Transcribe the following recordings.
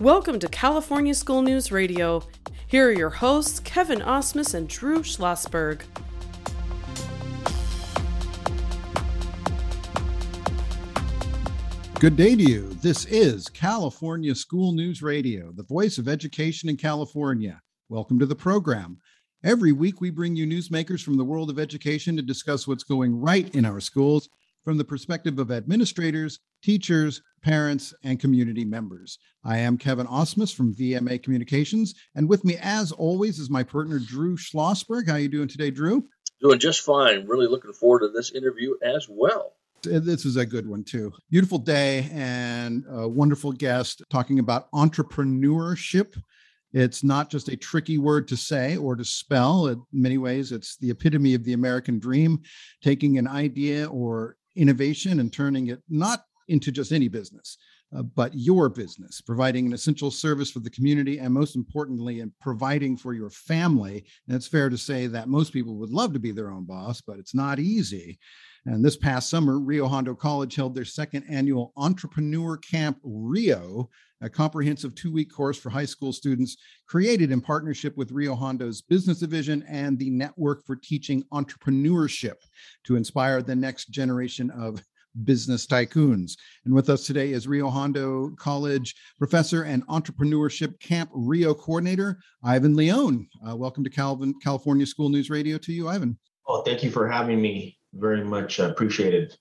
Welcome to California School News Radio. Here are your hosts, Kevin Osmus and Drew Schlossberg. Good day to you. This is California School News Radio, the voice of education in California. Welcome to the program. Every week, we bring you newsmakers from the world of education to discuss what's going right in our schools from the perspective of administrators, teachers, parents, and community members. I am Kevin Osmus from VMA Communications, and with me, as always, is my partner Drew Schlossberg. How are you doing today, Drew? Doing just fine. Really looking forward to this interview as well. Uh, this is a good one, too. Beautiful day and a wonderful guest talking about entrepreneurship. It's not just a tricky word to say or to spell. In many ways, it's the epitome of the American dream, taking an idea or innovation and turning it not into just any business, uh, but your business, providing an essential service for the community, and most importantly, in providing for your family. And it's fair to say that most people would love to be their own boss, but it's not easy. And this past summer, Rio Hondo College held their second annual Entrepreneur Camp Rio, a comprehensive two week course for high school students created in partnership with Rio Hondo's business division and the Network for Teaching Entrepreneurship to inspire the next generation of business tycoons. And with us today is Rio Hondo College professor and entrepreneurship camp Rio coordinator, Ivan Leone. Uh, welcome to Calvin, California School News Radio to you, Ivan. Oh, thank you for having me very much appreciated.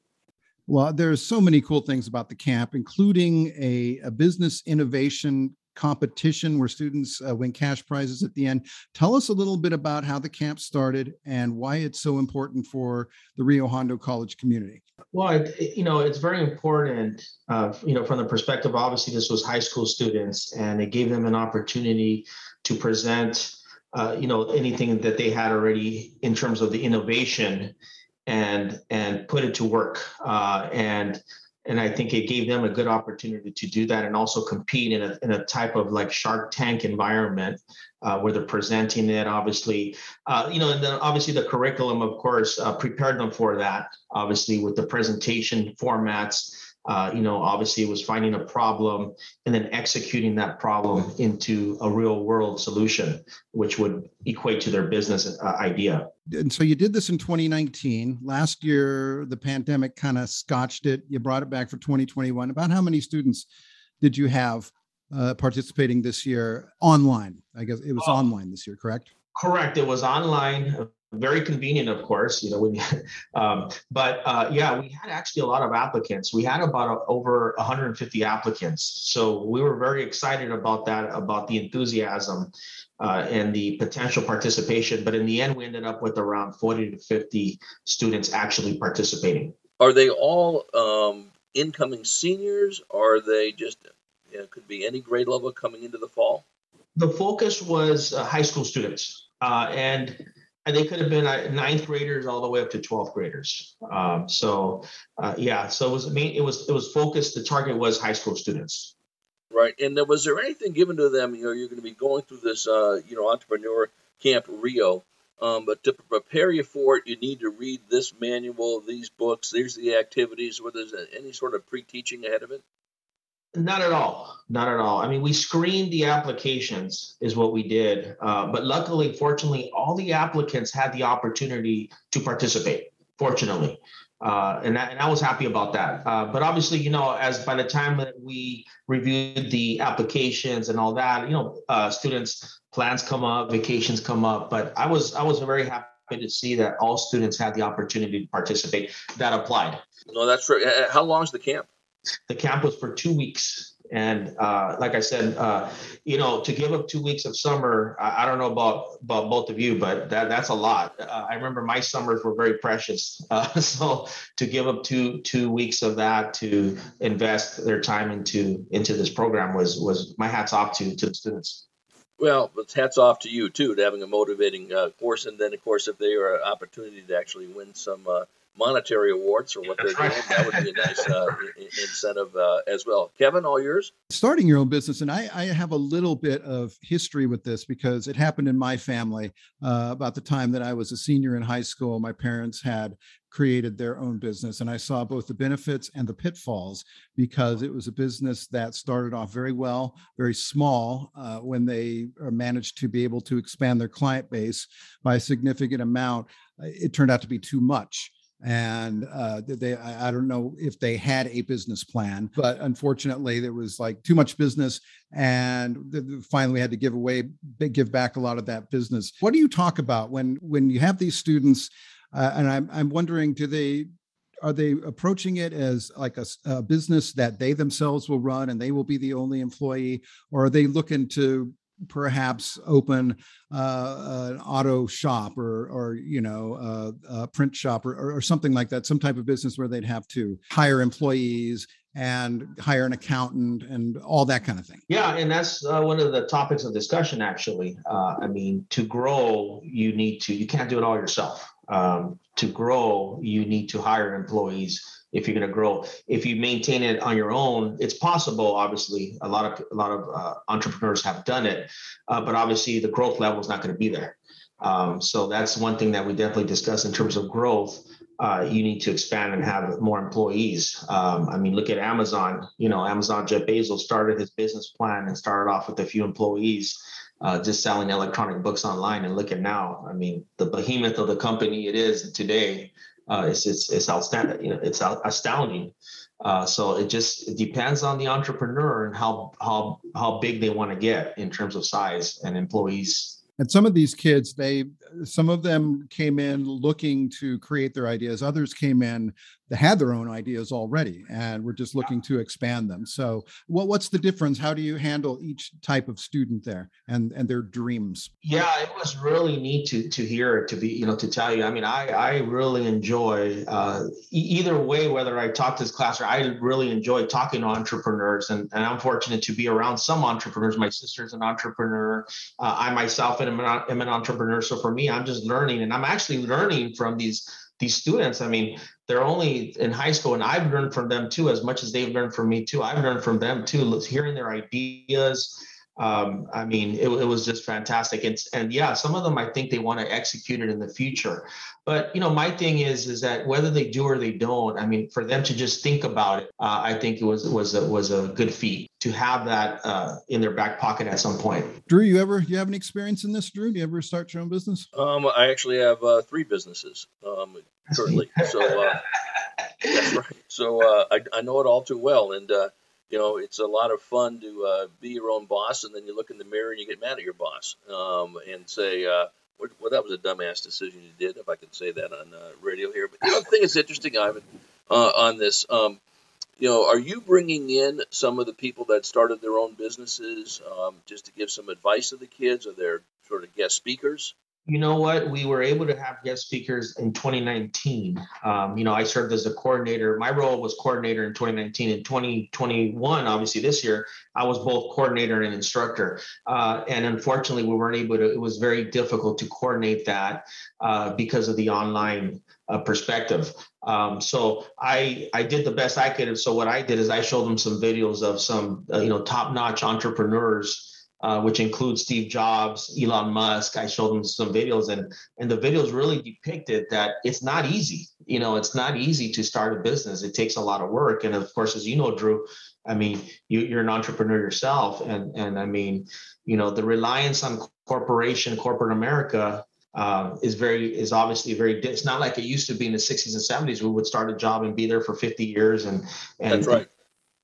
Well, there's so many cool things about the camp, including a, a business innovation competition where students uh, win cash prizes at the end. Tell us a little bit about how the camp started and why it's so important for the Rio Hondo College community. Well, it, you know, it's very important, uh, you know, from the perspective, obviously, this was high school students, and it gave them an opportunity to present, uh, you know, anything that they had already in terms of the innovation and and put it to work uh, and and I think it gave them a good opportunity to do that and also compete in a, in a type of like Shark Tank environment uh, where they're presenting it. Obviously, uh, you know, and then obviously the curriculum, of course, uh, prepared them for that. Obviously, with the presentation formats uh, you know, obviously it was finding a problem and then executing that problem into a real world solution, which would equate to their business uh, idea. And so you did this in 2019. Last year, the pandemic kind of scotched it. You brought it back for 2021. About how many students did you have uh, participating this year online? I guess it was oh. online this year, correct? Correct. It was online very convenient, of course, you know, um, but uh, yeah, we had actually a lot of applicants. We had about a, over 150 applicants. So we were very excited about that, about the enthusiasm uh, and the potential participation. But in the end, we ended up with around 40 to 50 students actually participating. Are they all um, incoming seniors? Or are they just, you know, could be any grade level coming into the fall? The focus was uh, high school students. Uh, and and they could have been uh, ninth graders all the way up to 12th graders. Um, so uh, yeah, so it was main, it was it was focused. The target was high school students. Right, and then was there anything given to them? You know, you're going to be going through this, uh, you know, entrepreneur camp Rio, um, but to prepare you for it, you need to read this manual, these books. There's the activities. Where there's any sort of pre-teaching ahead of it. Not at all. Not at all. I mean, we screened the applications, is what we did. Uh, but luckily, fortunately, all the applicants had the opportunity to participate. Fortunately, uh, and, that, and I was happy about that. Uh, but obviously, you know, as by the time that we reviewed the applications and all that, you know, uh, students' plans come up, vacations come up. But I was I was very happy to see that all students had the opportunity to participate that applied. No, that's right. How long is the camp? The camp was for two weeks. And uh, like I said, uh, you know, to give up two weeks of summer, I, I, don't know about about both of you, but that that's a lot. Uh, I remember my summers were very precious, uh, so to give up two two weeks of that to invest their time into into this program was was my hats off to to the students. Well, hats off to you too, to having a motivating uh, course, and then of course if they are an opportunity to actually win some uh, monetary awards for what they're doing. That would be a nice uh, incentive uh, as well. Kevin, all yours. Starting your own business, and I, I, have a little bit of history with this because it happened in my family uh, about the time that I was a senior in high school. My parents had created their own business. And I saw both the benefits and the pitfalls because it was a business that started off very well, very small, uh, when they uh, managed to be able to expand their client base by a significant amount. It turned out to be too much and uh, they I don't know if they had a business plan, but unfortunately there was like too much business, and finally had to give away, give back a lot of that business. What do you talk about when when you have these students? Uh, and I'm I'm wondering, do they are they approaching it as like a, a, business that they themselves will run and they will be the only employee or are they looking to perhaps open uh, an auto shop or or you know a print shop or, or something like that some type of business where they'd have to hire employees and hire an accountant and all that kind of thing. Yeah and that's uh, one of the topics of discussion actually. Uh, i mean to grow you need to you can't do it all yourself. Um, to grow you need to hire employees if you're going to grow. If you maintain it on your own, it's possible. Obviously, a lot of a lot of uh, entrepreneurs have done it, uh, but obviously the growth level is not going to be there. Um, so that's one thing that we definitely discuss in terms of growth. Uh, you need to expand and have more employees. Um, I mean, look at Amazon. You know, Amazon Jeff Bezos started his business plan and started off with a few employees. Uh, just selling electronic books online and look at now i mean the behemoth of the company it is today uh, it's, it's, it's outstanding. You know, it's astounding. Uh, so it just it depends on the entrepreneur and how how how big they want to get in terms of size and employees and some of these kids they some of them came in looking to create their ideas. Others came in that had their own ideas already and we're just looking to expand them. So what, what's the difference? How do you handle each type of student there and and their dreams? Yeah it was really neat to to hear to be you know to tell you. I mean i i really enjoy uh, either way whether i talk to this class or i really enjoy talking to entrepreneurs. And, and i'm fortunate to be around some entrepreneurs. My sister's an entrepreneur. Uh, i myself am an, am an entrepreneur. So for me i'm just learning and i'm actually learning from these these students, I mean, they're only in high school, and I've learned from them too, as much as they've learned from me too. I've learned from them too, hearing their ideas. Um, I mean, it, it, was just fantastic. And, and yeah, some of them I think they want to execute it in the future. But you know, my thing is is that whether they do or they don't, I mean, for them to just think about it, uh, I think it was was a, was a good feat to have that uh, in their back pocket at some point. Drew, you ever you have any experience in this? Drew, do you ever start your own business? Um, I actually have uh, three businesses um, currently. So uh, that's right. So uh, I, I know it all too well, and uh, you know it's a lot of fun to uh, be your own boss, and then you look in the mirror and you get mad at your boss um, and say well, that was a dumbass decision you did, if I can say that on uh, radio here. But the thing that's interesting, Ivan, uh, on this, um, you know, are you bringing in some of the people that started their own businesses um, just to give some advice to the kids? Are there sort of guest speakers? You know what? We were able to have guest speakers in 2019. Um, you know, I served as a coordinator. My role was coordinator in 2019. In 2021, obviously this year, I was both coordinator and instructor. Uh, and unfortunately, we weren't able to, it was very difficult to coordinate that uh, because of the online uh, perspective. Um, so I I did the best I could. So what I did is I showed them some videos of some uh, you know top notch entrepreneurs uh, which includes Steve Jobs, Elon Musk. I showed them some videos, and and the videos really depicted that it's not easy. You know, it's not easy to start a business. It takes a lot of work, and of course, as you know, Drew, I mean, you, you're an entrepreneur yourself, and and I mean, you know, the reliance on corporation, corporate America. Uh, is very is obviously very it's not like it used to be in the 60s and 70s we would start a job and be there for 50 years and and that's right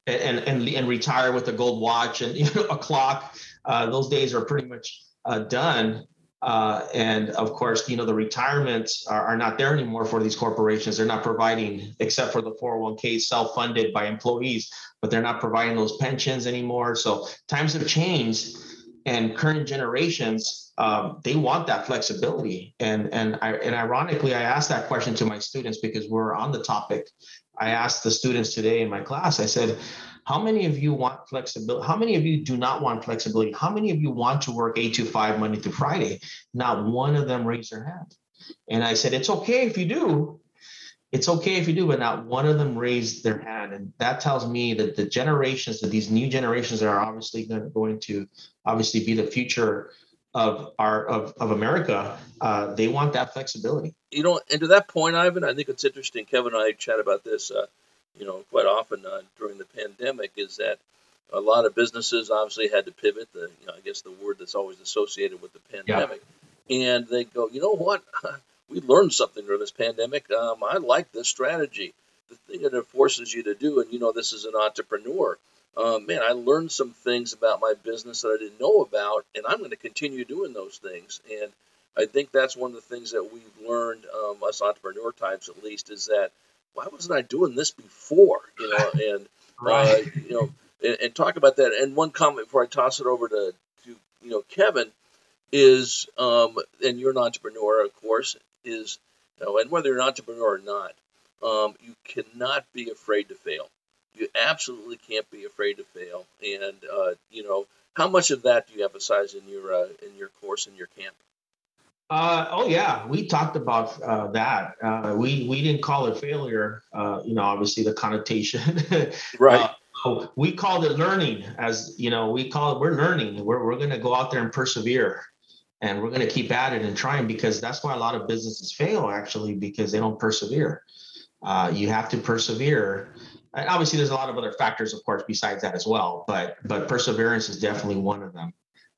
and and, and retire with a gold watch and you know, a clock uh, those days are pretty much uh, done. Uh, and of course, you know, the retirements are, are, not there anymore for these corporations. They're not providing, except for the 401k self-funded by employees, but they're not providing those pensions anymore. So times have changed, and current generations um, they want that flexibility. And and I and ironically, I asked that question to my students because we're on the topic. I asked the students today in my class. I said, how many of you want flexibility? How many of you do not want flexibility? How many of you want to work eight to five Monday through Friday? Not one of them raised their hand. And I said, it's okay if you do. It's okay if you do, but not one of them raised their hand. And that tells me that the generations, that these new generations that are obviously going to obviously be the future of our of, of America, uh, they want that flexibility. You know, and to that point, Ivan, I think it's interesting. Kevin and I chat about this, uh, you know, quite often uh, during the pandemic. Is that a lot of businesses obviously had to pivot. The you know, I guess the word that's always associated with the pandemic, yeah. and they go, you know what, we learned something during this pandemic. Um, I like this strategy. The thing that it forces you to do, and you know, this is an entrepreneur uh, man, I learned some things about my business that I didn't know about, and I'm going to continue doing those things. And I think that's one of the things that we've learned, um, us entrepreneur types at least, is that why wasn't I doing this before? You know, and uh, right. uh, you know, and, and, talk about that. And one comment before I toss it over to, to you know Kevin is, um, and you're an entrepreneur, of course, is you know, and whether you're an entrepreneur or not, um, you cannot be afraid to fail you absolutely can't be afraid to fail. And uh, you know, how much of that do you emphasize in your uh, in your course in your camp? Uh, oh yeah, we talked about uh, that. Uh, we we didn't call it failure. Uh, you know, obviously the connotation. right. Uh, we called it learning. As you know, we call it we're learning. We're we're going to go out there and persevere, and we're going to keep at it and trying because that's why a lot of businesses fail actually because they don't persevere. Uh, you have to persevere and obviously there's a lot of other factors of course besides that as well but but perseverance is definitely one of them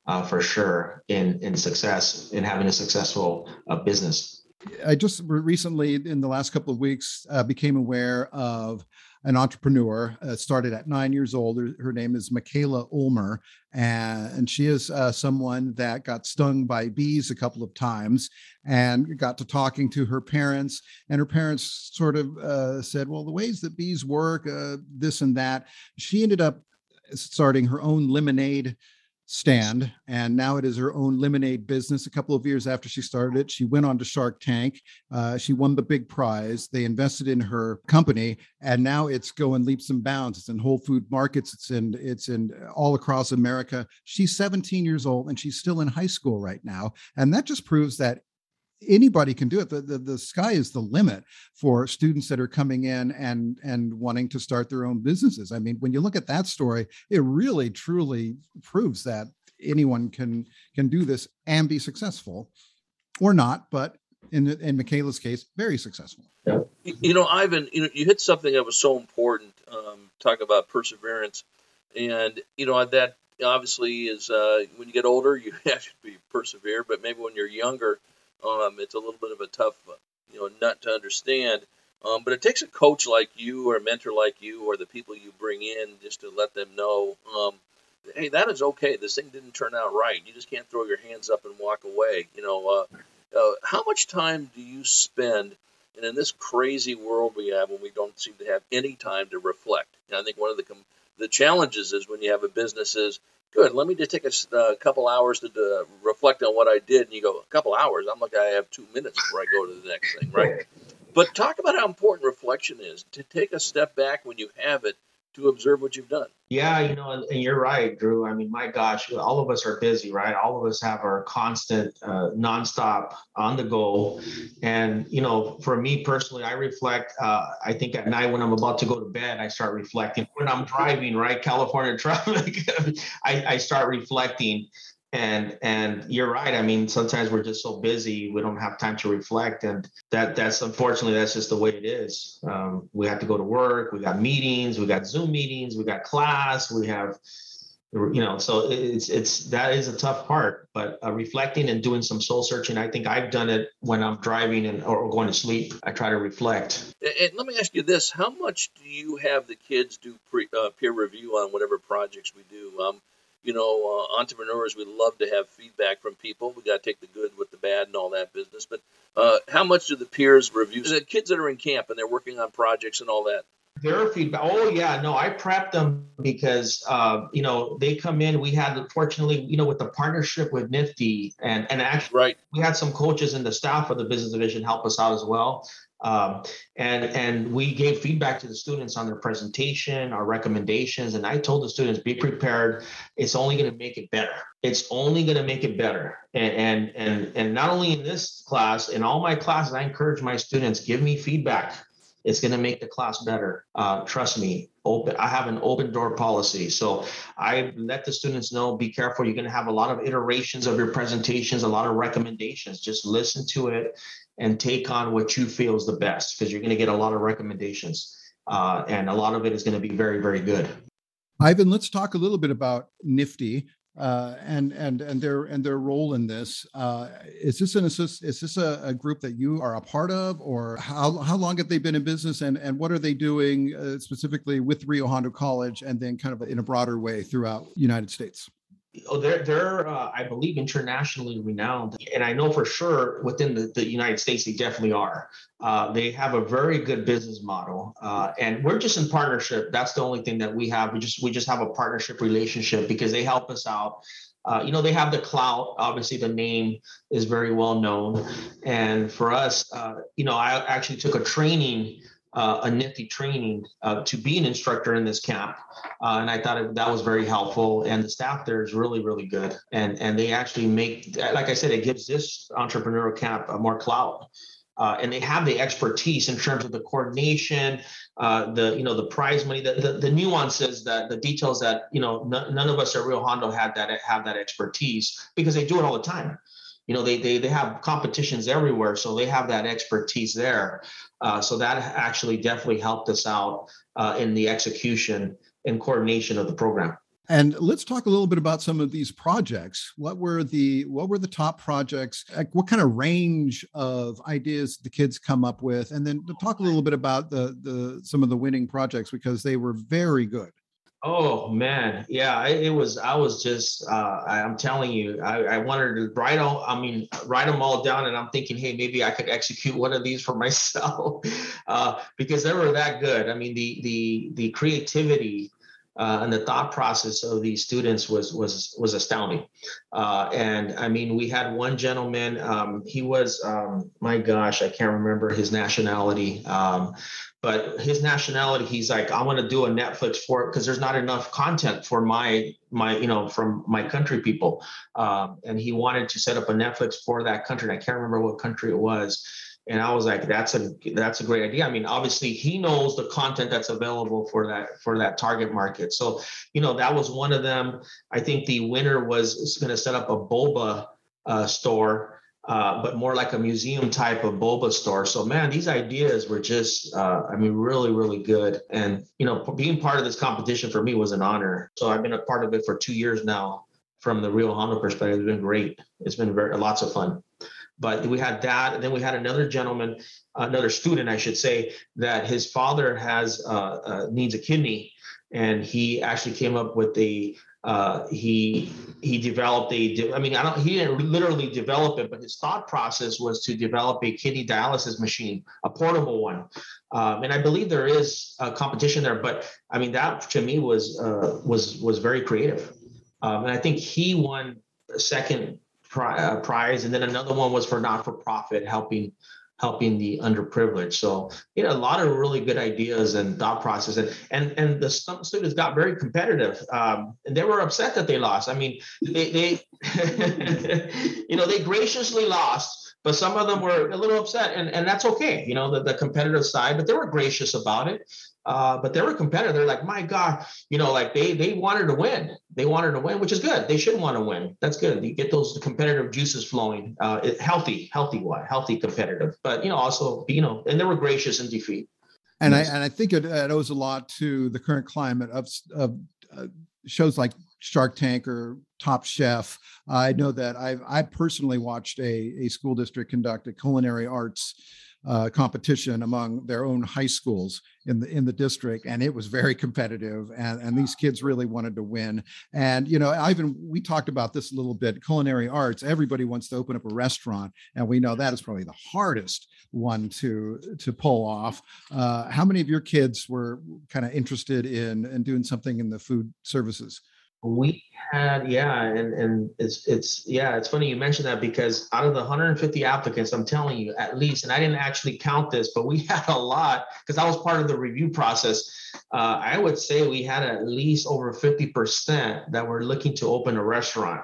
uh, for sure in in success in having a successful uh, business. I just recently in the last couple of weeks uh, became aware of an entrepreneur. Uh, started at nine years old. Her, her name is Mikaila Ulmer, and, and she is uh, someone that got stung by bees a couple of times and got to talking to her parents. And her parents sort of uh, said, "Well, the ways that bees work, uh, this and that." She ended up starting her own lemonade stand and now it is her own lemonade business. A couple of years after she started it she went on to shark tank. Uh, she won the big prize. They invested in her company and now it's going leaps and bounds. It's in whole food markets. It's in it's in all across america. She's 17 years old and she's still in high school right now and that just proves that anybody can do it. The, the, the sky is the limit for students that are coming in and and wanting to start their own businesses. I mean, when you look at that story, it really truly proves that anyone can can do this and be successful, or not. But in in Mikaila's case, very successful. Yeah. You know, Ivan, you know, you hit something that was so important. Um, talk about perseverance, and you know that obviously is uh, when you get older, you have to be persevere. But maybe when you're younger, um, it's a little bit of a tough, you know, nut to understand. Um, but it takes a coach like you or a mentor like you or the people you bring in just to let them know, um, hey, that is okay. This thing didn't turn out right. You just can't throw your hands up and walk away. You know, uh, uh, how much time do you spend? And in this crazy world we have, when we don't seem to have any time to reflect, and I think one of the the challenges is when you have a business is good. Let me just take a uh, couple hours to uh, reflect on what I did. And you go, a couple hours. I'm like, I have two minutes before I go to the next thing, right? But talk about how important reflection is to take a step back when you have it to observe what you've done. Yeah, you know, and, you're right, Drew. I mean, my gosh, all of us are busy, right? All of us have our constant, uh, nonstop, on the go. And you know, for me personally, I reflect. Uh, I think at night when I'm about to go to bed, I start reflecting. When I'm driving, right, California traffic, I, I start reflecting and and you're right. I mean sometimes we're just so busy we don't have time to reflect. And that that's unfortunately that's just the way it is. Um, we have to go to work we got meetings we got zoom meetings we got class we have you know so it's it's that is a tough part. But uh, reflecting and doing some soul searching i think i've done it when i'm driving and or going to sleep. I try to reflect. And let me ask you this. How much do you have the kids do pre, uh, peer review on whatever projects we do? Um, you know, uh, entrepreneurs, we love to have feedback from people. We got to take the good with the bad and all that business. But uh, how much do the peers review? The kids that are in camp and they're working on projects and all that. Their feedback. Oh yeah, no, I prep them because uh, you know they come in. We had fortunately, you know, with the partnership with Nifty and and actually, right. we had some coaches and the staff of the business division help us out as well. Um, and and we gave feedback to the students on their presentation, our recommendations, and I told the students, be prepared. It's only going to make it better. It's only going to make it better. And and and and not only in this class, in all my classes, I encourage my students, give me feedback. It's going to make the class better. Uh, trust me. open i have an open door policy so i let the students know be careful you're going to have a lot of iterations of your presentations a lot of recommendations just listen to it and take on what you feel is the best because you're going to get a lot of recommendations uh, and a lot of it is going to be very very good ivan let's talk a little bit about nifty uh, and and and their and their role in this. Uh, is this an assist, is this a, a, group that you are a part of, or how how long have they been in business, and and what are they doing uh, specifically with Rio Hondo College, and then kind of in a broader way throughout United States? Oh, they're they're uh, I believe internationally renowned, and I know for sure within the, the United States they definitely are. Uh, they have a very good business model, uh, and we're just in partnership. That's the only thing that we have. We just we just have a partnership relationship because they help us out. Uh, you know, they have the clout. Obviously, the name is very well known, and for us, uh, you know, I actually took a training uh, a Nifty training uh, to be an instructor in this camp, uh, and I thought it, that was very helpful. And the staff there is really, really good, and and they actually make, like I said, it gives this entrepreneurial camp more clout. Uh, and they have the expertise in terms of the coordination, uh, the you know the prize money, the, the, the nuances, that the details that you know n- none of us at Rio Hondo had that have that expertise because they do it all the time you know they, they they have competitions everywhere so they have that expertise there. Uh, so that actually definitely helped us out uh, in the execution and coordination of the program. And let's talk a little bit about some of these projects. What were the what were the top projects? Like what kind of range of ideas the kids come up with? And then talk a little bit about the the some of the winning projects because they were very good Oh man, yeah, it was. I was just. Uh, I, am telling you, I, I wanted to write all. I mean, write them all down, and I'm thinking, hey, maybe I could execute one of these for myself, uh, because they were that good. I mean, the the the creativity uh, and the thought process of these students was was was astounding. Uh, and I mean, we had one gentleman. Um, he was, um, my gosh, I can't remember his nationality. Um, but his nationality he's like i want to do a netflix for because there's not enough content for my my you know from my country people um, and he wanted to set up a netflix for that country and i can't remember what country it was and i was like that's a that's a great idea i mean obviously he knows the content that's available for that for that target market so you know that was one of them i think the winner was going to set up a boba uh, store uh, but more like a museum type of boba store. So man, these ideas were just, uh, I mean, really, really good. And you know, being part of this competition for me was an honor. So I've been a part of it for two years now. From the Rio Hondo perspective, it's been great. It's been very lots of fun. But we had that, and then we had another gentleman, another student, I should say, that his father has uh, uh needs a kidney, and he actually came up with the uh, he he developed a i mean i don't he didn't literally develop it but his thought process was to develop a kidney dialysis machine a portable one. Um, and i believe there is a competition there but i mean that to me was uh, was was very creative. Um, and i think he won a second pri- uh, prize and then another one was for not-for-profit helping helping the underprivileged. So you know, a lot of really good ideas and thought process, and and and the students got very competitive, um, and they were upset that they lost. I mean, they they you know they graciously lost. But some of them were a little upset, and, and that's okay, you know, the, the competitive side, but they were gracious about it. Uh, but they were competitive. They're like, my God, you know, like they they wanted to win. They wanted to win, which is good. They should want to win. That's good. You get those competitive juices flowing. Uh, it, healthy, healthy one, healthy competitive. But you know, also you know, and they were gracious in defeat. And yes. I and I think it, it, owes a lot to the current climate of of uh, shows like Shark Tank or Top Chef. I know that I've I personally watched a a school district conduct a culinary arts uh, competition among their own high schools in the in the district, and it was very competitive. And and these kids really wanted to win. And you know, Ivan, we talked about this a little bit. Culinary arts. Everybody wants to open up a restaurant, and we know that is probably the hardest one to to pull off. Uh, how many of your kids were kind of interested in in doing something in the food services? We had, yeah, and and it's it's yeah, it's funny you mentioned that because out of the 150 applicants, I'm telling you, at least, and I didn't actually count this, but we had a lot because I was part of the review process. Uh, I would say we had at least over 50% that were looking to open a restaurant.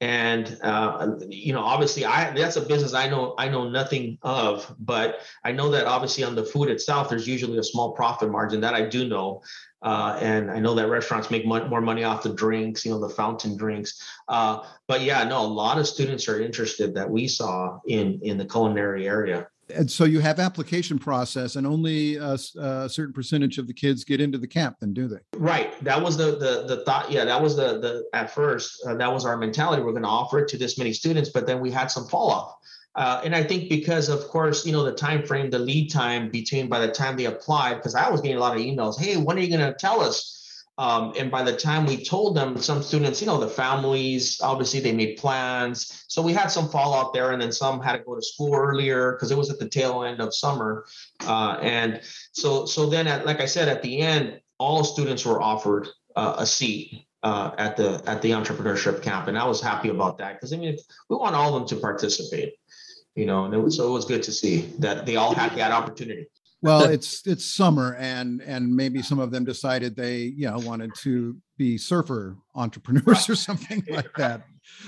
And uh, you know obviously i that's a business i know i know nothing of but i know that obviously on the food itself there's usually a small profit margin that i do know uh, and I know that restaurants make more money off the drinks, you know, the fountain drinks. Uh, but yeah, no, a lot of students are interested that we saw in in the culinary area. And so you have application process, and only a, a, certain percentage of the kids get into the camp. Then do they? Right. That was the the the thought. Yeah, that was the the at first uh, that was our mentality. We're going to offer it to this many students, but then we had some fall off. Uh, and I think because, of course, you know, the time frame, the lead time between by the time they applied, because I was getting a lot of emails. Hey, when are you going to tell us? Um, and by the time we told them, some students, you know, the families, obviously they made plans. So we had some fallout there, and then some had to go to school earlier because it was at the tail end of summer. Uh, and so, so then, at, like I said, at the end, all students were offered uh, a seat uh, at the at the entrepreneurship camp, and I was happy about that because I mean, we want all of them to participate, you know, and it was, so it was good to see that they all had that opportunity well it's it's summer and and maybe some of them decided they you know wanted to be surfer entrepreneurs or something like that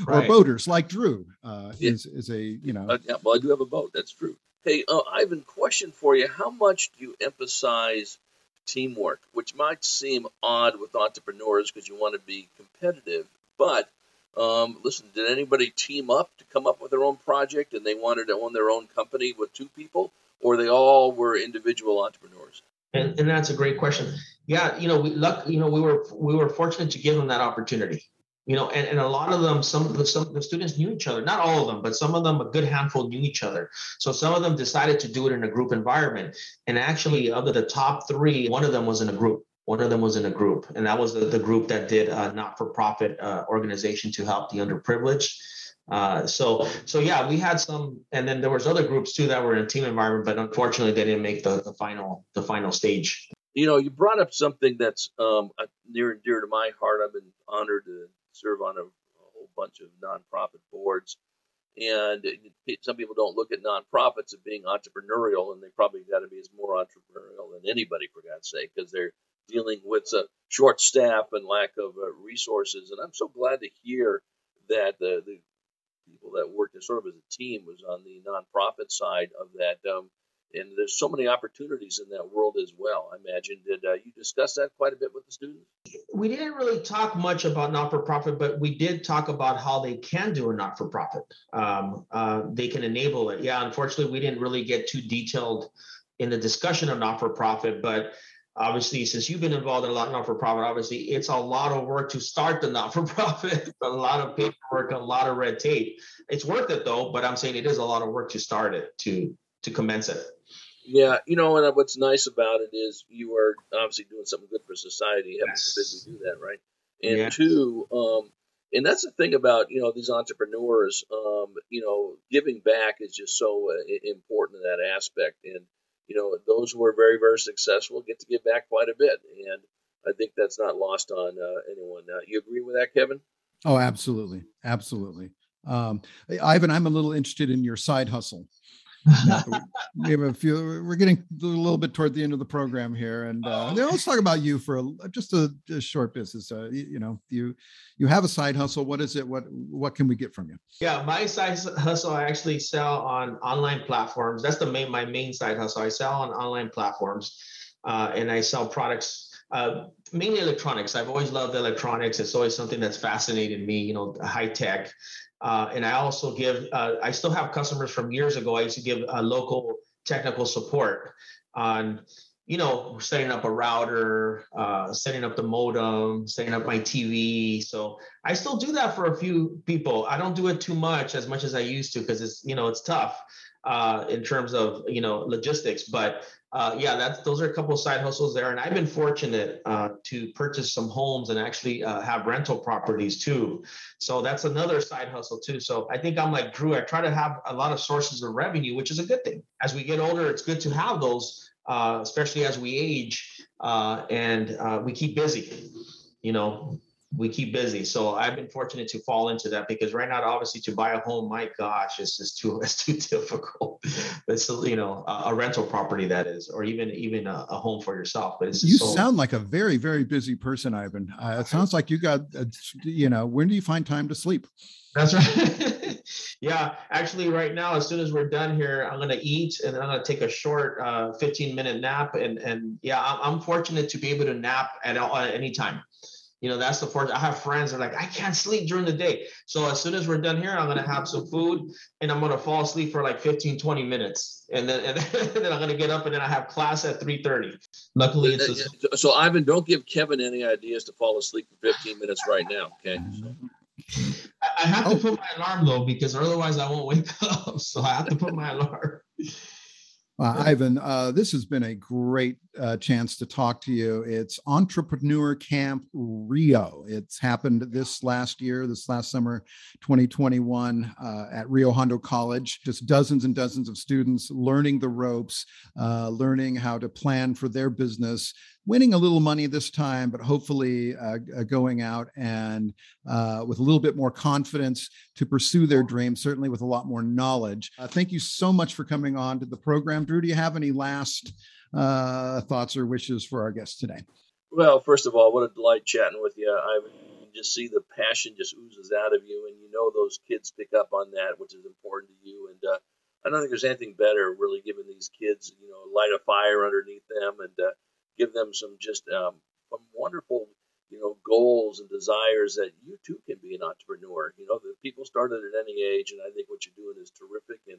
right. or boaters like drew uh, yeah. is is a you know uh, yeah, well i do have a boat that's true hey uh, ivan question for you how much do you emphasize teamwork which might seem odd with entrepreneurs because you want to be competitive but um, listen, did anybody team up to come up with their own project and they wanted to own their own company with two people? Or they all were individual entrepreneurs? And, and that's a great question. Yeah, you know, we luck, you know, we were we were fortunate to give them that opportunity. You know, and, and a lot of them, some of the some the students knew each other. Not all of them, but some of them, a good handful knew each other. So some of them decided to do it in a group environment. And actually, of the top three, one of them was in a group. One of them was in a group, and that was the, the group that did a not-for-profit uh, organization to help the underprivileged. Uh, so so yeah, we had some, and then there was other groups too that were in a team environment, but unfortunately they didn't make the, the final the final stage. You know, you brought up something that's um, near and dear to my heart. I've been honored to serve on a, a whole bunch of nonprofit boards, and some people don't look at nonprofits as being entrepreneurial, and they probably got to be as more entrepreneurial than anybody, for God's sake, because they're dealing with a short staff and lack of uh, resources. And I'm so glad to hear that the, the people that worked as sort of as a team was on the nonprofit side of that. Um, and there's so many opportunities in that world as well. I imagine. Did uh, you discuss that quite a bit with the students? We didn't really talk much about not-for-profit, but we did talk about how they can do a not-for-profit. Um, uh, they can enable it. Yeah, unfortunately, we didn't really get too detailed in the discussion of not-for-profit, but obviously since you've been involved in a lot not for profit obviously it's a lot of work to start the not for profit a lot of paperwork a lot of red tape it's worth it though but i'm saying it is a lot of work to start it to to commence it yeah you know and what's nice about it is you are obviously doing something good for society having yes. we do that right and yes. two um and that's the thing about you know these entrepreneurs um you know giving back is just so uh, important in that aspect and you know, those who are very, very successful get to give back quite a bit. And I think that's not lost on uh, anyone. Uh, you agree with that, Kevin? Oh, absolutely. Absolutely. Um, Ivan, I'm a little interested in your side hustle we have a few. We're getting a little bit toward the end of the program here, and uh, oh. let's talk about you for a, just a, a short business. Uh, you, you, know, you you have a side hustle. What is it? What what can we get from you? Yeah, my side hustle. I actually sell on online platforms. That's the main my main side hustle. I sell on online platforms, uh, and I sell products. Uh, mainly electronics. I've always loved electronics. It's always something that's fascinated me. You know, high tech. Uh, and I also give, uh, I still have customers from years ago. I used to give uh, local technical support on, you know, setting up a router, uh, setting up the modem, setting up my TV. So I still do that for a few people. I don't do it too much, as much as I used to, because it's, you know, it's tough uh, in terms of, you know, logistics. But uh, yeah, that's those are a couple of side hustles there, and I've been fortunate uh, to purchase some homes and actually uh, have rental properties too. So that's another side hustle too. So I think I'm like Drew. I try to have a lot of sources of revenue, which is a good thing. As we get older, it's good to have those, uh, especially as we age uh, and uh, we keep busy. You know, we keep busy. So I've been fortunate to fall into that because right now, obviously, to buy a home, my gosh, it's just too it's too difficult. It's you know a, a rental property that is, or even even a, a home for yourself. But it's you so, sound like a very very busy person, Ivan. Uh, it sounds like you got uh, you know when do you find time to sleep? That's right. yeah, actually, right now, as soon as we're done here, I'm gonna eat and then I'm gonna take a short uh, 15 minute nap. And and yeah, I'm, I'm fortunate to be able to nap at, all, at any time. You know, that's the part. I have friends that are like, I can't sleep during the day. So as soon as we're done here, I'm gonna have some food and I'm gonna fall asleep for like 15, 20 minutes. And then and then I'm gonna get up and then I have class at 3:30. Luckily, it's a- so Ivan, don't give Kevin any ideas to fall asleep for 15 minutes right now. Okay. I have to oh. put my alarm though because otherwise I won't wake up. So I have to put my alarm. Uh, Ivan, uh, this has been a great uh, chance to talk to you. It's Entrepreneur Camp Rio. It's happened this last year, this last summer, 2021, uh, at Rio Hondo College. Just dozens and dozens of students learning the ropes, uh, learning how to plan for their business, winning a little money this time, but hopefully uh, uh, going out and uh, with a little bit more confidence to pursue their dreams, certainly with a lot more knowledge. Uh, thank you so much for coming on to the program. Drew, do you have any last uh, thoughts or wishes for our guests today? Well, first of all, what a delight chatting with you. I just see the passion just oozes out of you, and you know those kids pick up on that, which is important to you. And uh, I don't think there's anything better, really, giving these kids, you know, light a fire underneath them and give them some just um, some wonderful you know goals and desires that you too can be an entrepreneur you know the people started at any age and i think what you're doing is terrific and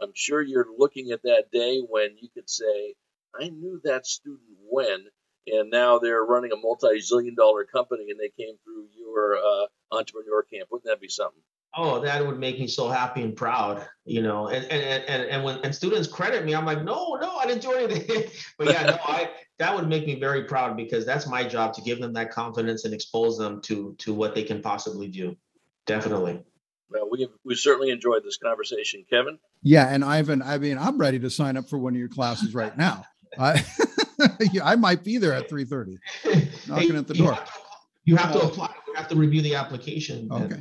i'm sure you're looking at that day when you could say i knew that student when and now they're running a multi-zillion dollar company and they came through your uh, entrepreneur camp. Wouldn't that be something? Oh that would make me so happy and proud you know and and and, and when and students credit me i'm like no no i didn't do anything. But yeah no i that would make me very proud because that's my job to give them that confidence and expose them to to what they can possibly do. Definitely well we we certainly enjoyed this conversation kevin yeah and ivan i mean i'm ready to sign up for one of your classes right now i I might be there at 3:30, knocking hey, at the door. You have to apply. We have to review the application. Okay.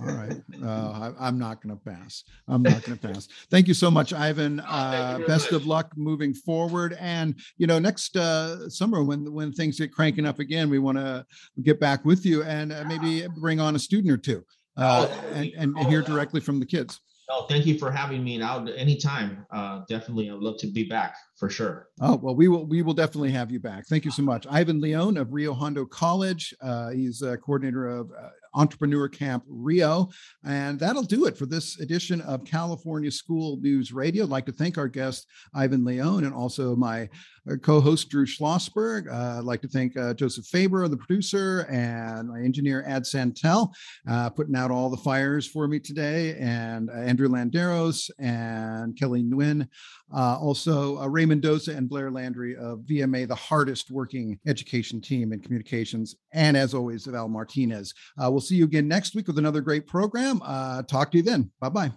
All right. Uh, I, am not going to pass. I'm not going to pass. Thank you so much, Ivan. Uh, best much. of luck moving forward. And you know, next uh, summer when when things get cranking up again, we want to get back with you and uh, maybe bring on a student or two uh, oh, and, and hear directly from the kids. Oh, thank you for having me out anytime. Uh, definitely, I'd love to be back for sure. Oh well, we will we will definitely have you back. Thank you so much, Ivan Leone of Rio Hondo College. Uh, he's a coordinator of uh, Entrepreneur Camp Rio. And that'll do it for this edition of California School News Radio. I'd like to thank our guest, Ivan Leone and also my uh, co host, Drew Schlossberg. Uh, I'd like to thank uh, Joseph Faber, the producer, and my engineer, Ad Santel, uh, putting out all the fires for me today, and Andrew Landeros and Kelly Nguyen. Also, uh, Ray Mendoza and Blair Landry of VMA, the hardest working education team in communications. And as always, Val Martinez. Uh, we'll see you again next week with another great program. Uh, talk to you then. Bye bye.